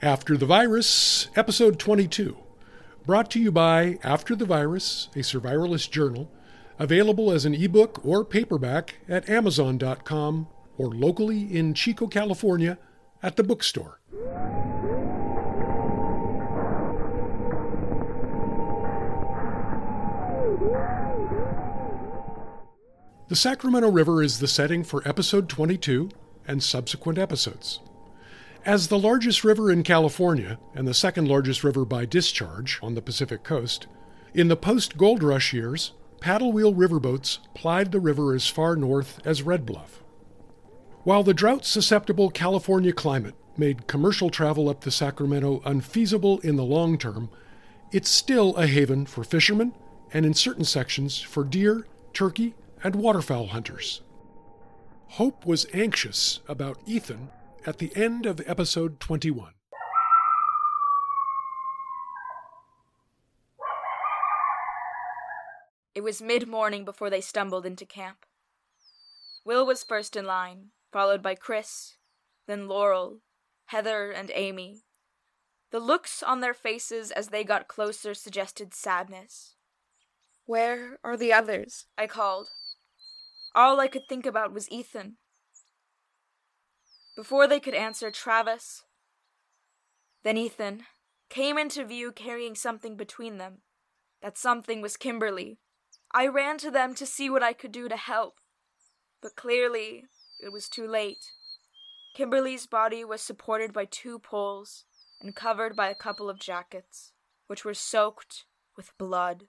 After the Virus, Episode 22. Brought to you by After the Virus, a survivalist journal, available as an ebook or paperback at Amazon.com or locally in Chico, California at the bookstore. The Sacramento River is the setting for episode 22 and subsequent episodes. As the largest river in California and the second largest river by discharge on the Pacific coast, in the post gold rush years, paddle wheel riverboats plied the river as far north as Red Bluff. While the drought susceptible California climate made commercial travel up the Sacramento unfeasible in the long term, it's still a haven for fishermen and in certain sections for deer, turkey, and waterfowl hunters. Hope was anxious about Ethan at the end of episode 21. It was mid morning before they stumbled into camp. Will was first in line, followed by Chris, then Laurel, Heather, and Amy. The looks on their faces as they got closer suggested sadness. Where are the others? I called. All I could think about was Ethan. Before they could answer, Travis, then Ethan, came into view carrying something between them. That something was Kimberly. I ran to them to see what I could do to help, but clearly it was too late. Kimberly's body was supported by two poles and covered by a couple of jackets, which were soaked with blood.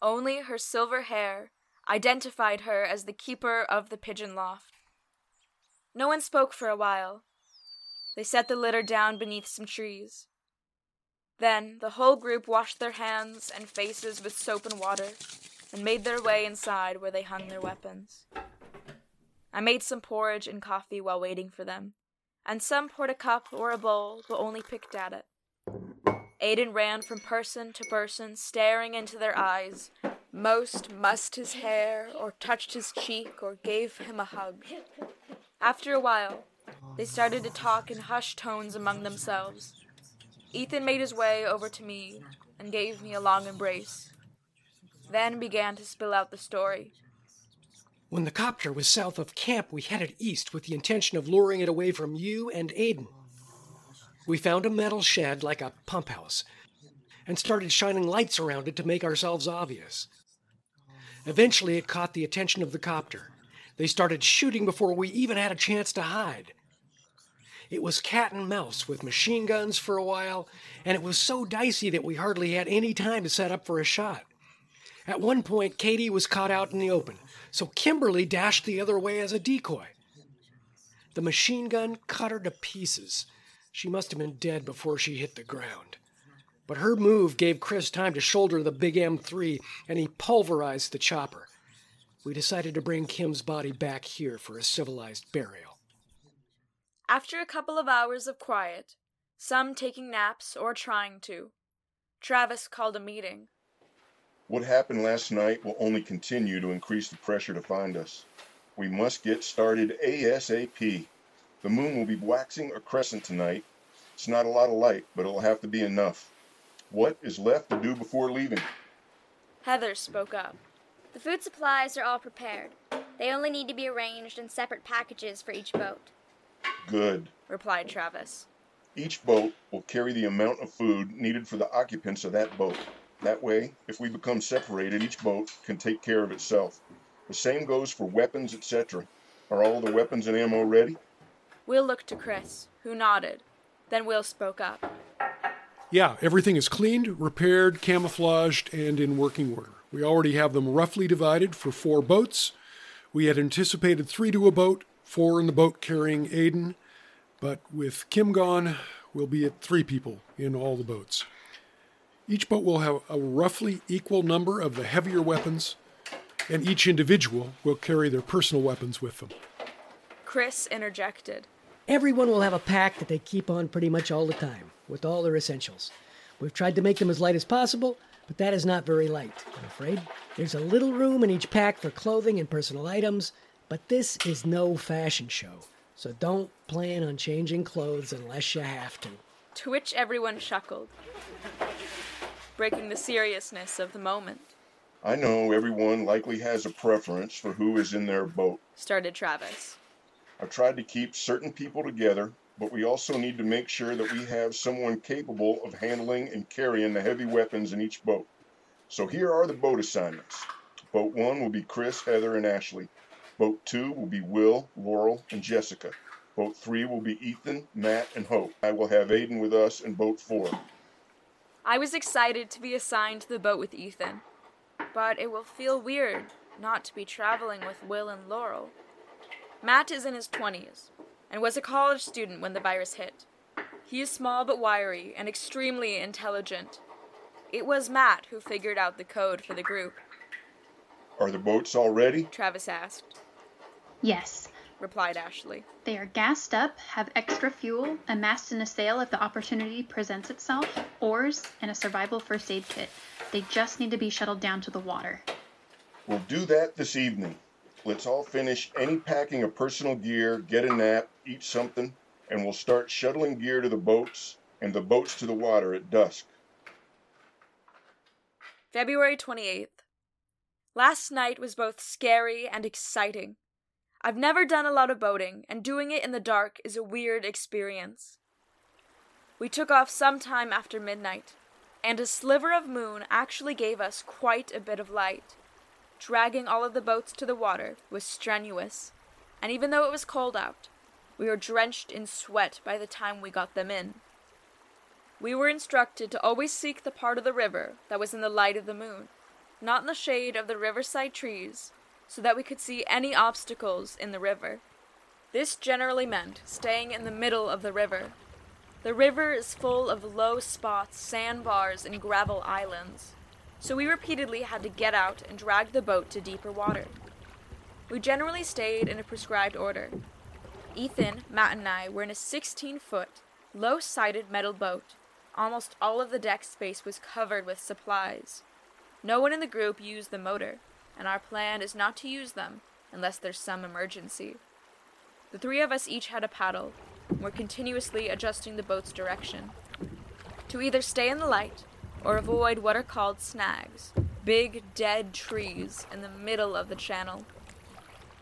Only her silver hair identified her as the keeper of the pigeon loft. No one spoke for a while. They set the litter down beneath some trees. Then the whole group washed their hands and faces with soap and water and made their way inside where they hung their weapons. I made some porridge and coffee while waiting for them, and some poured a cup or a bowl but only picked at it. Aiden ran from person to person, staring into their eyes. Most mussed his hair, or touched his cheek, or gave him a hug. After a while, they started to talk in hushed tones among themselves. Ethan made his way over to me and gave me a long embrace, then began to spill out the story. When the copter was south of camp, we headed east with the intention of luring it away from you and Aiden. We found a metal shed like a pump house and started shining lights around it to make ourselves obvious. Eventually, it caught the attention of the copter. They started shooting before we even had a chance to hide. It was cat and mouse with machine guns for a while, and it was so dicey that we hardly had any time to set up for a shot. At one point, Katie was caught out in the open, so Kimberly dashed the other way as a decoy. The machine gun cut her to pieces. She must have been dead before she hit the ground. But her move gave Chris time to shoulder the big M3, and he pulverized the chopper. We decided to bring Kim's body back here for a civilized burial. After a couple of hours of quiet, some taking naps or trying to, Travis called a meeting. What happened last night will only continue to increase the pressure to find us. We must get started ASAP. The moon will be waxing a crescent tonight. It's not a lot of light, but it'll have to be enough. What is left to do before leaving? Heather spoke up. The food supplies are all prepared. They only need to be arranged in separate packages for each boat. Good, replied Travis. Each boat will carry the amount of food needed for the occupants of that boat. That way, if we become separated, each boat can take care of itself. The same goes for weapons, etc. Are all the weapons and ammo ready? Will looked to Chris, who nodded. Then Will spoke up. Yeah, everything is cleaned, repaired, camouflaged, and in working order. We already have them roughly divided for four boats. We had anticipated three to a boat, four in the boat carrying Aiden, but with Kim gone, we'll be at three people in all the boats. Each boat will have a roughly equal number of the heavier weapons, and each individual will carry their personal weapons with them. Chris interjected. Everyone will have a pack that they keep on pretty much all the time, with all their essentials. We've tried to make them as light as possible, but that is not very light, I'm afraid. There's a little room in each pack for clothing and personal items, but this is no fashion show. So don't plan on changing clothes unless you have to. To which everyone chuckled, breaking the seriousness of the moment. I know everyone likely has a preference for who is in their boat. Started Travis. I've tried to keep certain people together, but we also need to make sure that we have someone capable of handling and carrying the heavy weapons in each boat. So here are the boat assignments. Boat 1 will be Chris, Heather, and Ashley. Boat 2 will be Will, Laurel, and Jessica. Boat 3 will be Ethan, Matt, and Hope. I will have Aiden with us in Boat 4. I was excited to be assigned to the boat with Ethan, but it will feel weird not to be traveling with Will and Laurel. Matt is in his 20s and was a college student when the virus hit. He is small but wiry and extremely intelligent. It was Matt who figured out the code for the group, Are the boats all ready? Travis asked. Yes. Replied Ashley. They are gassed up, have extra fuel, a mast and a sail if the opportunity presents itself, oars, and a survival first aid kit. They just need to be shuttled down to the water. We'll do that this evening. Let's all finish any packing of personal gear, get a nap, eat something, and we'll start shuttling gear to the boats and the boats to the water at dusk. February 28th. Last night was both scary and exciting. I've never done a lot of boating, and doing it in the dark is a weird experience. We took off sometime after midnight, and a sliver of moon actually gave us quite a bit of light. Dragging all of the boats to the water was strenuous, and even though it was cold out, we were drenched in sweat by the time we got them in. We were instructed to always seek the part of the river that was in the light of the moon, not in the shade of the riverside trees, so that we could see any obstacles in the river. This generally meant staying in the middle of the river. The river is full of low spots, sandbars, and gravel islands, so we repeatedly had to get out and drag the boat to deeper water. We generally stayed in a prescribed order. Ethan, Matt, and I were in a 16 foot, low sided metal boat. Almost all of the deck space was covered with supplies. No one in the group used the motor, and our plan is not to use them unless there's some emergency. The three of us each had a paddle, and were continuously adjusting the boat's direction to either stay in the light or avoid what are called snags big, dead trees in the middle of the channel.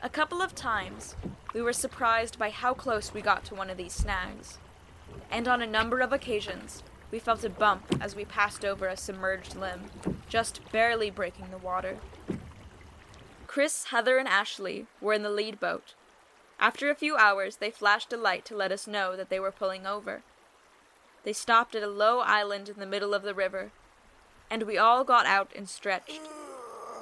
A couple of times, we were surprised by how close we got to one of these snags, and on a number of occasions, we felt a bump as we passed over a submerged limb, just barely breaking the water. Chris, Heather, and Ashley were in the lead boat. After a few hours, they flashed a light to let us know that they were pulling over. They stopped at a low island in the middle of the river, and we all got out and stretched.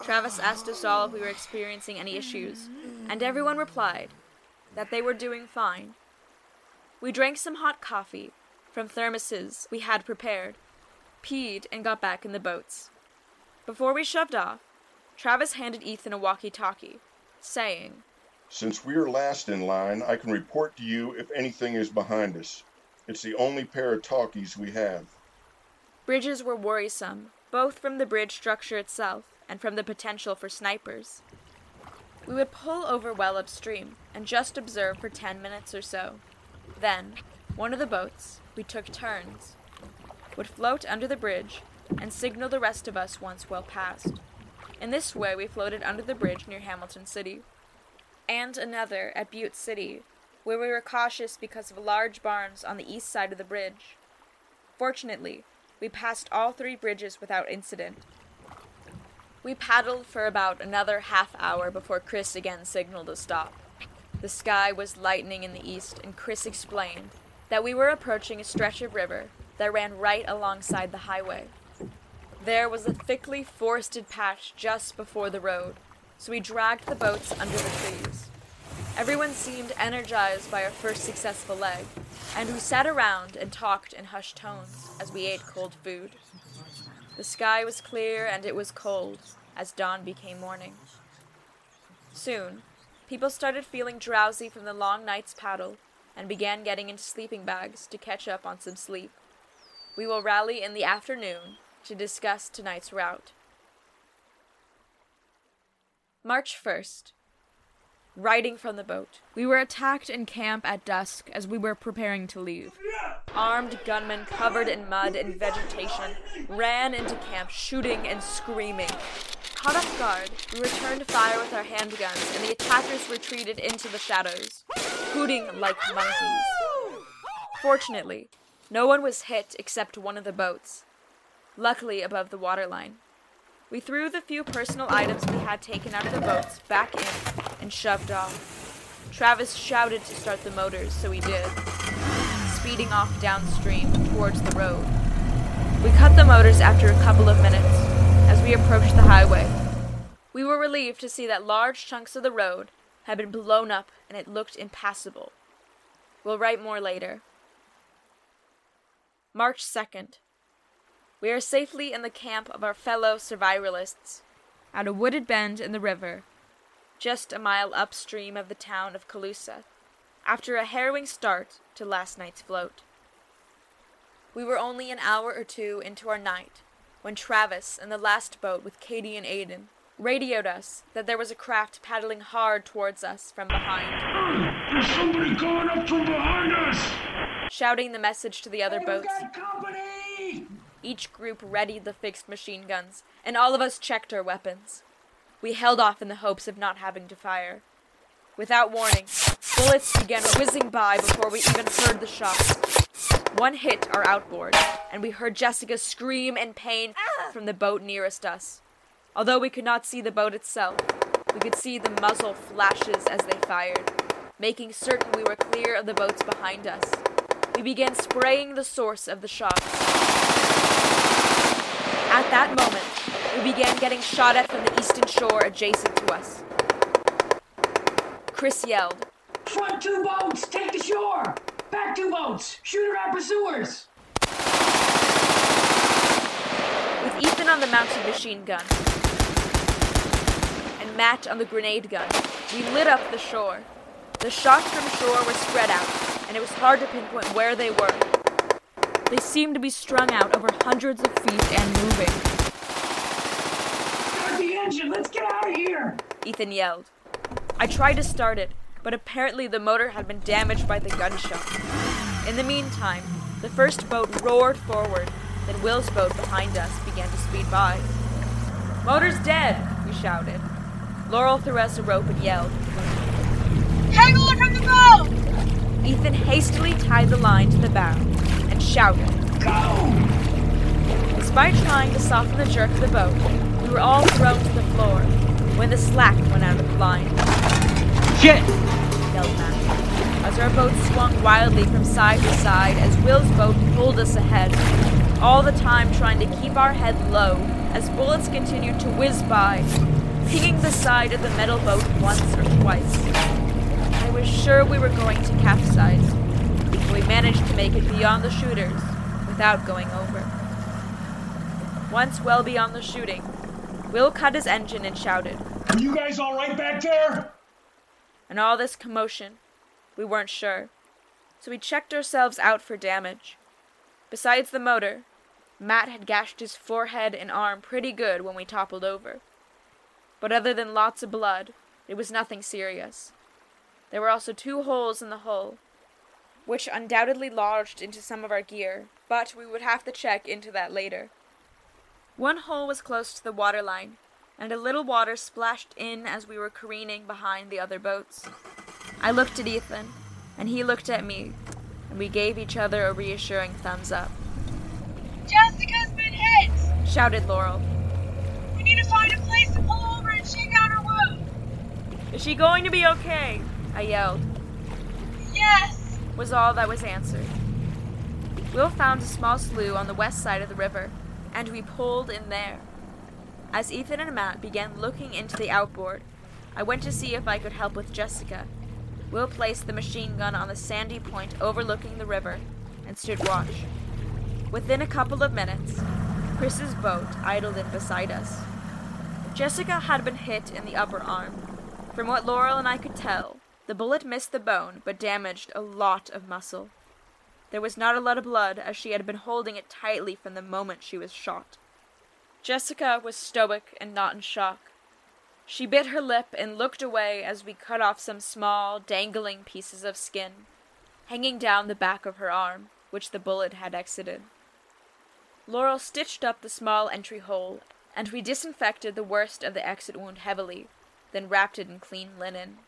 Travis asked us all if we were experiencing any issues, and everyone replied that they were doing fine. We drank some hot coffee from thermoses we had prepared, peed, and got back in the boats. Before we shoved off, Travis handed Ethan a walkie talkie, saying, Since we're last in line, I can report to you if anything is behind us. It's the only pair of talkies we have. Bridges were worrisome, both from the bridge structure itself and from the potential for snipers. We would pull over well upstream and just observe for ten minutes or so. Then, one of the boats, we took turns, would float under the bridge and signal the rest of us once well past. In this way, we floated under the bridge near Hamilton City, and another at Butte City, where we were cautious because of large barns on the east side of the bridge. Fortunately, we passed all three bridges without incident. We paddled for about another half hour before Chris again signaled a stop. The sky was lightening in the east, and Chris explained that we were approaching a stretch of river that ran right alongside the highway. There was a thickly forested patch just before the road, so we dragged the boats under the trees. Everyone seemed energized by our first successful leg, and we sat around and talked in hushed tones as we ate cold food. The sky was clear and it was cold as dawn became morning. Soon, people started feeling drowsy from the long night's paddle and began getting into sleeping bags to catch up on some sleep. We will rally in the afternoon to discuss tonight's route. March 1st. Riding from the boat. We were attacked in camp at dusk as we were preparing to leave. Armed gunmen covered in mud and vegetation ran into camp, shooting and screaming. Caught off guard, we returned fire with our handguns, and the attackers retreated into the shadows, hooting like monkeys. Fortunately, no one was hit except one of the boats, luckily above the waterline. We threw the few personal items we had taken out of the boats back in and shoved off. Travis shouted to start the motors, so we did, speeding off downstream towards the road. We cut the motors after a couple of minutes as we approached the highway. We were relieved to see that large chunks of the road had been blown up and it looked impassable. We'll write more later. March 2nd. We are safely in the camp of our fellow survivalists, at a wooded bend in the river, just a mile upstream of the town of Colusa, after a harrowing start to last night's float. We were only an hour or two into our night when Travis and the last boat with Katie and Aiden radioed us that there was a craft paddling hard towards us from behind. There's somebody coming up from behind us! shouting the message to the other Hey, boats. Each group readied the fixed machine guns, and all of us checked our weapons. We held off in the hopes of not having to fire. Without warning, bullets began whizzing by before we even heard the shots. One hit our outboard, and we heard Jessica scream in pain from the boat nearest us. Although we could not see the boat itself, we could see the muzzle flashes as they fired, making certain we were clear of the boats behind us. We began spraying the source of the shots. At that moment, we began getting shot at from the eastern shore adjacent to us. Chris yelled, Front two boats, take the shore! Back two boats, shoot at our pursuers! with Ethan on the mounted machine gun and Matt on the grenade gun. We lit up the shore. The shots from shore were spread out, and it was hard to pinpoint where they were. They seemed to be strung out over hundreds of feet and moving. Start the engine, let's get out of here! Ethan yelled. I tried to start it, but apparently the motor had been damaged by the gunshot. In the meantime, the first boat roared forward, then Will's boat behind us began to speed by. Motor's dead, we shouted. Laurel threw us a rope and yelled. Hang on from the boat! Ethan hastily tied the line to the bow and shouted. Go! Despite trying to soften the jerk of the boat, we were all thrown to the floor when the slack went out of the line. Shit! yelled Matt, as our boat swung wildly from side to side as Will's boat pulled us ahead, all the time trying to keep our head low as bullets continued to whiz by, pinging the side of the metal boat once or twice. I was sure we were going to capsize, but we managed to make it beyond the shooters without going over. Once well beyond the shooting, Will cut his engine and shouted, Are you guys alright back there? and all this commotion, we weren't sure. So we checked ourselves out for damage. Besides the motor, Matt had gashed his forehead and arm pretty good when we toppled over. But other than lots of blood, it was nothing serious. There were also two holes in the hull, which undoubtedly lodged into some of our gear, but we would have to check into that later. One hole was close to the waterline, and a little water splashed in as we were careening behind the other boats. I looked at Ethan, and he looked at me, and we gave each other a reassuring thumbs up. Jessica's been hit! Shouted Laurel. We need to find a place to pull over and shake out her wound! Is she going to be okay? I yelled, Yes! was all that was answered. Will found a small slough on the west side of the river, and we pulled in there. As Ethan and Matt began looking into the outboard, I went to see if I could help with Jessica. Will placed the machine gun on the sandy point overlooking the river and stood watch. Within a couple of minutes, Chris's boat idled in beside us. Jessica had been hit in the upper arm. From what Laurel and I could tell, the bullet missed the bone but damaged a lot of muscle. There was not a lot of blood as she had been holding it tightly from the moment she was shot. Jessica was stoic and not in shock. She bit her lip and looked away as we cut off some small, dangling pieces of skin, hanging down the back of her arm, which the bullet had exited. Laurel stitched up the small entry hole, and we disinfected the worst of the exit wound heavily, then wrapped it in clean linen.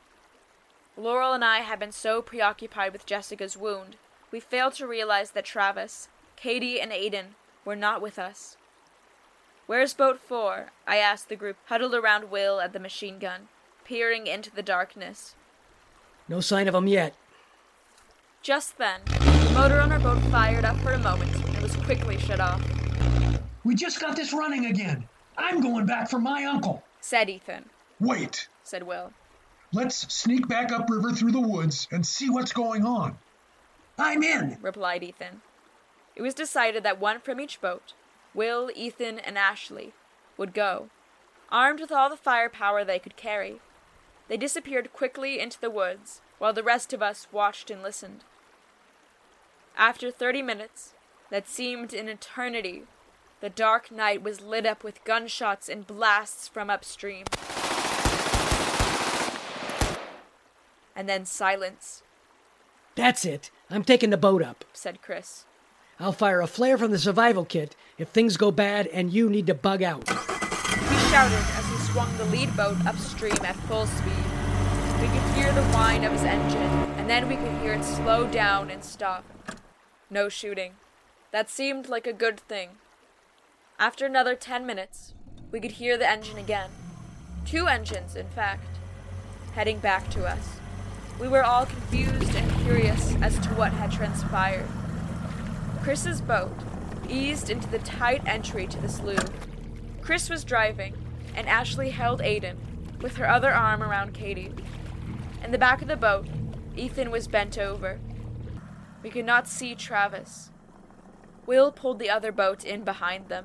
Laurel and I had been so preoccupied with Jessica's wound, we failed to realize that Travis, Katie, and Aiden were not with us. Where's boat four? I asked the group huddled around Will at the machine gun, peering into the darkness. No sign of 'em yet. Just then, the motor on our boat fired up for a moment and was quickly shut off, We just got this running again. I'm going back for my uncle. said Ethan, Wait, said Will. let's sneak back upriver through the woods and see what's going on. I'm in. replied Ethan. It was decided that one from each boat, Will, Ethan, and Ashley, would go, armed with all the firepower they could carry. They disappeared quickly into the woods, while the rest of us watched and listened. After thirty minutes, that seemed an eternity, the dark night was lit up with gunshots and blasts from upstream. And then silence, That's it. I'm taking the boat up. said Chris. I'll fire a flare from the survival kit if things go bad and you need to bug out. He shouted as he swung the lead boat upstream at full speed. We could hear the whine of his engine, and then we could hear it slow down and stop. No shooting. That seemed like a good thing. After another ten minutes, we could hear the engine again. Two engines, in fact, heading back to us. We were all confused and curious as to what had transpired. Chris's boat eased into the tight entry to the slough. Chris was driving, and Ashley held Aiden, with her other arm around Katie. In the back of the boat, Ethan was bent over. We could not see Travis. Will pulled the other boat in behind them.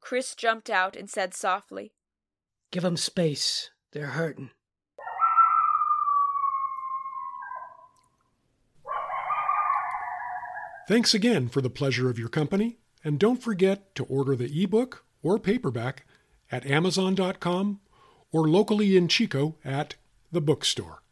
Chris jumped out and said softly, Give 'em space. They're hurting. Thanks again for the pleasure of your company, and don't forget to order the ebook or paperback at Amazon.com or locally in Chico at the bookstore.